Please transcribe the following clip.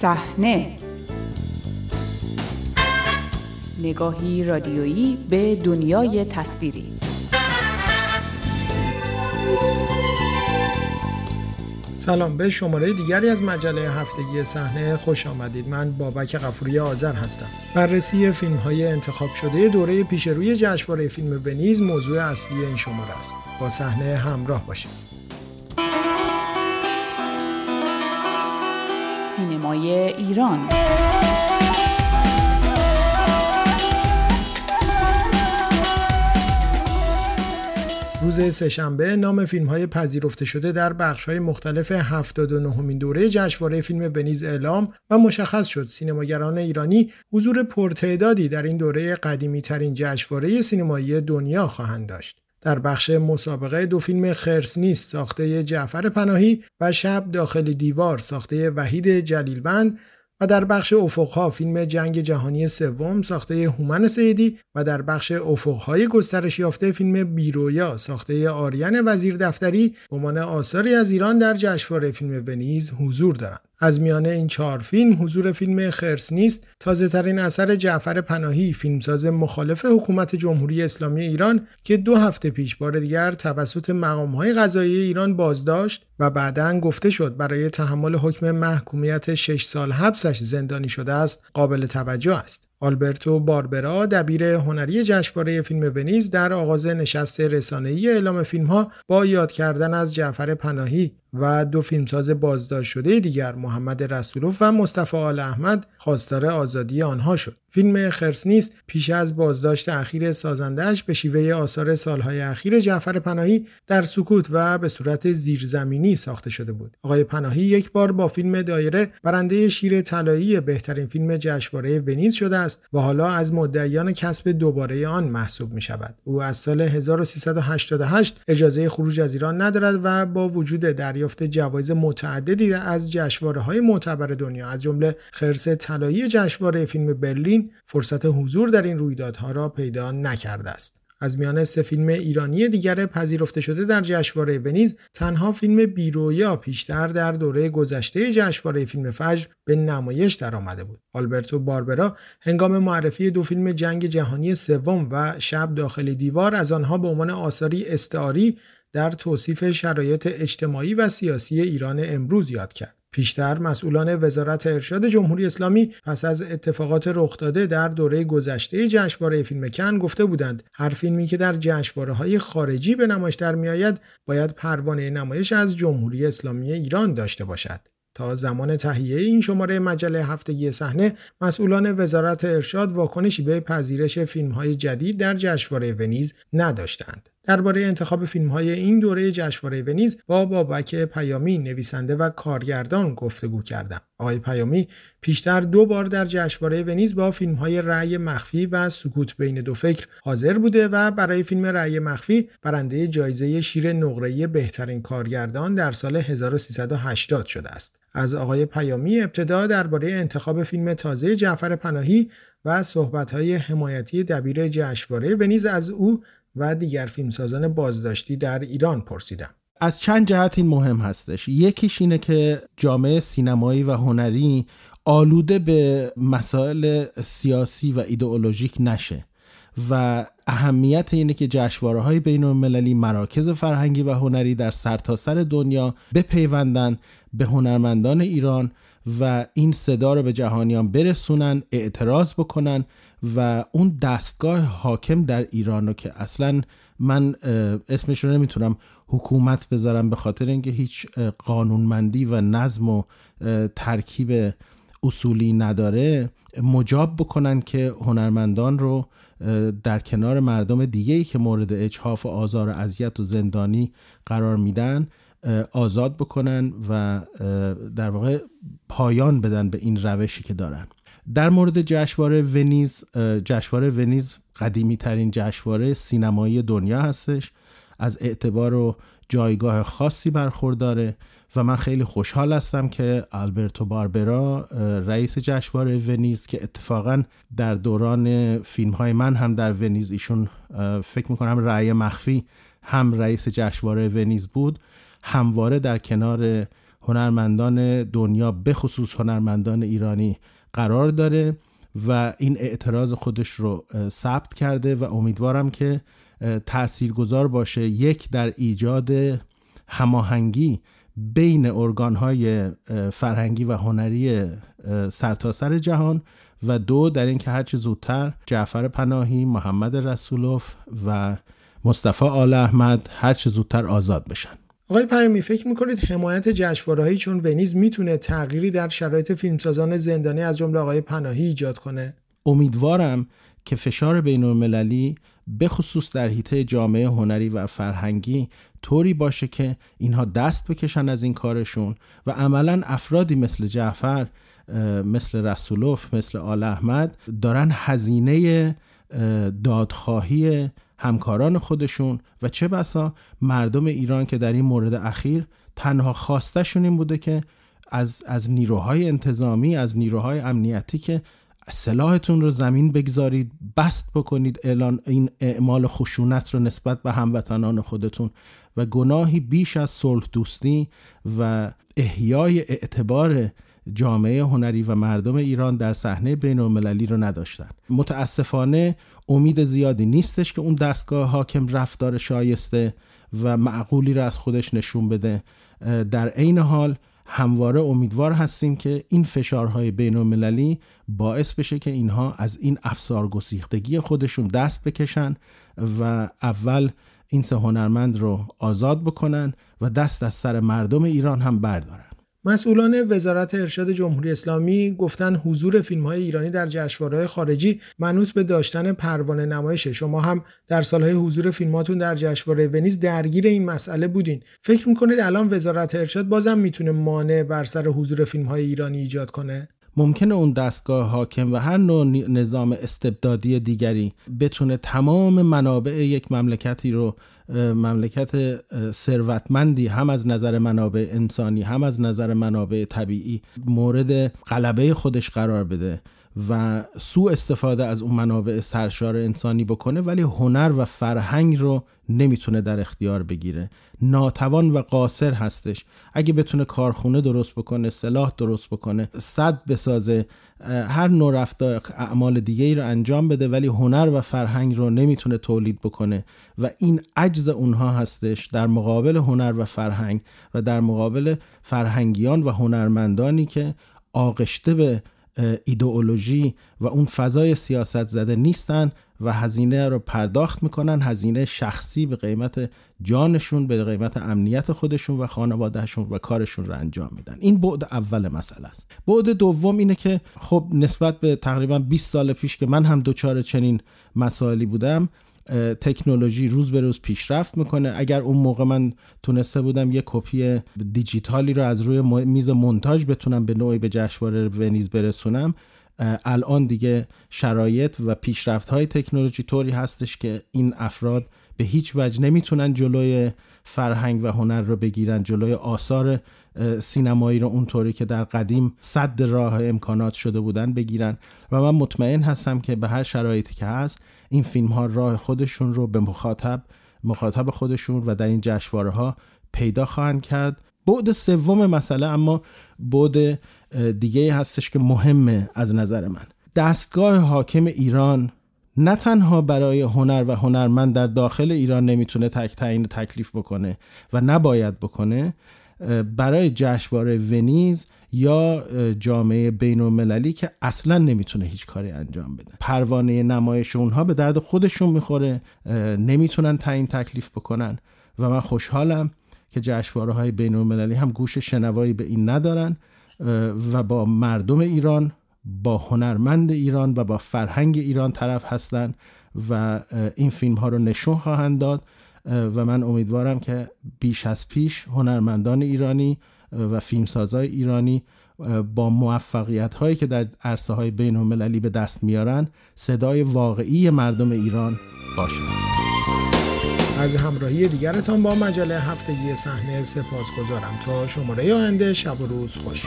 صحنه. نگاهی رادیویی به دنیای تصویری. سلام به شماره دیگری از مجله هفتگی صحنه خوش آمدید. من بابک غفوری آذر هستم. بررسی فیلم های انتخاب شده دوره پیش روی جشنواره فیلم ونیز موضوع اصلی این شماره است. با صحنه همراه باشید. سینمای ایران روز سهشنبه نام فیلم های پذیرفته شده در بخش های مختلف 79 مین دوره جشنواره فیلم ونیز اعلام و مشخص شد سینماگران ایرانی حضور پرتعدادی در این دوره قدیمی ترین جشنواره سینمایی دنیا خواهند داشت. در بخش مسابقه دو فیلم خرس نیست ساخته جعفر پناهی و شب داخل دیوار ساخته وحید جلیلوند و در بخش افقها فیلم جنگ جهانی سوم ساخته هومن سیدی و در بخش افقهای گسترش یافته فیلم بیرویا ساخته آریان وزیر دفتری عنوان آثاری از ایران در جشنواره فیلم ونیز حضور دارند. از میان این چهار فیلم حضور فیلم خرس نیست. تازه ترین اثر جعفر پناهی فیلمساز مخالف حکومت جمهوری اسلامی ایران که دو هفته پیش بار دیگر توسط مقامهای قضایی ایران بازداشت و بعدا گفته شد برای تحمل حکم محکومیت 6 سال حبسش زندانی شده است قابل توجه است. آلبرتو باربرا دبیر هنری جشنواره فیلم ونیز در آغاز نشست رسانه‌ای اعلام فیلمها با یاد کردن از جعفر پناهی و دو فیلمساز بازداشت شده دیگر محمد رسولوف و مصطفی آل احمد خواستار آزادی آنها شد. فیلم خرس نیست پیش از بازداشت اخیر سازندهش به شیوه آثار سالهای اخیر جعفر پناهی در سکوت و به صورت زیرزمینی ساخته شده بود. آقای پناهی یک بار با فیلم دایره برنده شیر طلایی بهترین فیلم جشنواره ونیز شده است و حالا از مدعیان کسب دوباره آن محسوب می شود. او از سال 1388 اجازه خروج از ایران ندارد و با وجود دریافت جوایز متعددی از جشنواره های معتبر دنیا از جمله خرس طلایی جشنواره فیلم برلین فرصت حضور در این رویدادها را پیدا نکرده است. از میان سه فیلم ایرانی دیگر پذیرفته شده در جشنواره ونیز تنها فیلم بیرویا پیشتر در دوره گذشته جشنواره فیلم فجر به نمایش درآمده بود آلبرتو باربرا هنگام معرفی دو فیلم جنگ جهانی سوم و شب داخل دیوار از آنها به عنوان آثاری استعاری در توصیف شرایط اجتماعی و سیاسی ایران امروز یاد کرد. پیشتر مسئولان وزارت ارشاد جمهوری اسلامی پس از اتفاقات رخ داده در دوره گذشته جشنواره فیلم کن گفته بودند هر فیلمی که در جشنواره های خارجی به نمایش در میآید باید پروانه نمایش از جمهوری اسلامی ایران داشته باشد. تا زمان تهیه این شماره مجله هفتگی صحنه مسئولان وزارت ارشاد واکنشی به پذیرش فیلم های جدید در جشنواره ونیز نداشتند. درباره انتخاب فیلم های این دوره جشنواره ونیز با بابک پیامی نویسنده و کارگردان گفتگو کردم. آقای پیامی پیشتر دو بار در جشنواره ونیز با فیلم های رأی مخفی و سکوت بین دو فکر حاضر بوده و برای فیلم رأی مخفی برنده جایزه شیر نقره‌ای بهترین کارگردان در سال 1380 شده است. از آقای پیامی ابتدا درباره انتخاب فیلم تازه جعفر پناهی و صحبت‌های حمایتی دبیر جشنواره ونیز از او و دیگر فیلمسازان بازداشتی در ایران پرسیدم. از چند جهت این مهم هستش. یکیش اینه که جامعه سینمایی و هنری آلوده به مسائل سیاسی و ایدئولوژیک نشه و اهمیت اینه که جشواره های بین المللی مراکز فرهنگی و هنری در سرتاسر سر دنیا بپیوندن به هنرمندان ایران و این صدا رو به جهانیان برسونن اعتراض بکنن و اون دستگاه حاکم در ایران رو که اصلا من اسمش رو نمی‌تونم حکومت بذارم به خاطر اینکه هیچ قانونمندی و نظم و ترکیب اصولی نداره مجاب بکنن که هنرمندان رو در کنار مردم دیگه ای که مورد اجحاف و آزار و اذیت و زندانی قرار میدن آزاد بکنن و در واقع پایان بدن به این روشی که دارن. در مورد جشنواره ونیز جشنواره ونیز قدیمی ترین جشنواره سینمایی دنیا هستش. از اعتبار و جایگاه خاصی برخورداره و من خیلی خوشحال هستم که آلبرتو باربرا رئیس جشنواره ونیز که اتفاقا در دوران فیلم های من هم در ونیز ایشون فکر می‌کنم رأی مخفی هم رئیس جشنواره ونیز بود همواره در کنار هنرمندان دنیا به خصوص هنرمندان ایرانی قرار داره و این اعتراض خودش رو ثبت کرده و امیدوارم که تاثیرگذار باشه یک در ایجاد هماهنگی بین ارگانهای فرهنگی و هنری سرتاسر سر جهان و دو در اینکه هرچه زودتر جعفر پناهی، محمد رسولوف و مصطفی آل احمد هرچه زودتر آزاد بشن. آقای پیامی فکر می‌کنید حمایت جشنواره‌ای چون ونیز می‌تونه تغییری در شرایط فیلمسازان زندانی از جمله آقای پناهی ایجاد کنه؟ امیدوارم که فشار بین المللی به خصوص در حیطه جامعه هنری و فرهنگی طوری باشه که اینها دست بکشن از این کارشون و عملا افرادی مثل جعفر مثل رسولوف مثل آل احمد دارن هزینه دادخواهی همکاران خودشون و چه بسا مردم ایران که در این مورد اخیر تنها خواستشون این بوده که از, از نیروهای انتظامی از نیروهای امنیتی که سلاحتون رو زمین بگذارید بست بکنید اعلان این اعمال خشونت رو نسبت به هموطنان خودتون و گناهی بیش از صلح دوستی و احیای اعتبار جامعه هنری و مردم ایران در صحنه بین المللی رو نداشتن. متاسفانه امید زیادی نیستش که اون دستگاه حاکم رفتار شایسته و معقولی رو از خودش نشون بده. در عین حال همواره امیدوار هستیم که این فشارهای بین المللی باعث بشه که اینها از این افسار گسیختگی خودشون دست بکشن و اول این سه هنرمند رو آزاد بکنن و دست از سر مردم ایران هم بردارن. مسئولان وزارت ارشاد جمهوری اسلامی گفتن حضور فیلم های ایرانی در جشنواره‌های خارجی منوط به داشتن پروانه نمایشه. شما هم در سالهای حضور فیلماتون در جشنواره ونیز درگیر این مسئله بودین. فکر می‌کنید الان وزارت ارشاد بازم می‌تونه مانع بر سر حضور فیلم های ایرانی ایجاد کنه؟ ممکنه اون دستگاه حاکم و هر نوع نظام استبدادی دیگری بتونه تمام منابع یک مملکتی رو مملکت ثروتمندی هم از نظر منابع انسانی هم از نظر منابع طبیعی مورد غلبه خودش قرار بده. و سوء استفاده از اون منابع سرشار انسانی بکنه ولی هنر و فرهنگ رو نمی‌تونه در اختیار بگیره. ناتوان و قاصر هستش. اگه بتونه کارخونه درست بکنه سلاح درست بکنه صد بسازه هر نوع رفتار اعمال دیگه ای رو انجام بده ولی هنر و فرهنگ رو نمی‌تونه تولید بکنه. و این عجز اونها هستش در مقابل هنر و فرهنگ و در مقابل فرهنگیان و هنرمندانی که آغشته به ایدئولوژی و اون فضای سیاست زده نیستن و هزینه رو پرداخت می‌کنن. هزینه شخصی به قیمت جانشون به قیمت امنیت خودشون و خانوادهشون و کارشون رو انجام میدن. این بعد اول مسئله است. بعد دوم اینه که خب نسبت به تقریبا 20 سال پیش که من هم دچار چنین مسائلی بودم تکنولوژی روز به روز پیشرفت می‌کنه. اگر اون موقع من تونسته بودم یه کپی دیجیتالی رو از روی میز مونتاژ بتونم به نوعی به جشنواره ونیز برسونم الان دیگه شرایط و پیشرفت های تکنولوژی طوری هستش که این افراد به هیچ وجه نمی‌تونن جلوی فرهنگ و هنر رو بگیرن جلوی آثار سینمایی رو اونطوری که در قدیم صد راه امکانات شده بودن بگیرن. و من مطمئن هستم که به هر شرایطی که هست این فیلم ها راه خودشون رو به مخاطب مخاطب خودشون و در این جشنواره ها پیدا خواهند کرد. بعد سوم مسئله اما بعد دیگه هستش که مهمه از نظر من. دستگاه حاکم ایران نه تنها برای هنر و هنرمند در داخل ایران نمی‌تونه تک تعیین تکلیف بکنه و نباید بکنه برای جشنواره ونیز یا جامعه بین المللی که اصلا نمی‌تونه هیچ کاری انجام بده. پروانه نمایش اونها به درد خودشون می‌خوره نمی‌تونن تعیین تکلیف بکنن. و من خوشحالم که جشنواره های بین المللی هم گوش شنوایی به این ندارن و با مردم ایران با هنرمند ایران و با فرهنگ ایران طرف هستند و این فیلم ها رو نشون خواهند داد. و من امیدوارم که بیش از پیش هنرمندان ایرانی و فیلمسازای ایرانی با موفقیت هایی که در عرصه های بین المللی به دست میارن صدای واقعی مردم ایران باشند از همراهی دیگرتان با مجله هفتگی صحنه سپاس گذارم تا شماره آینده شب و روز خوش.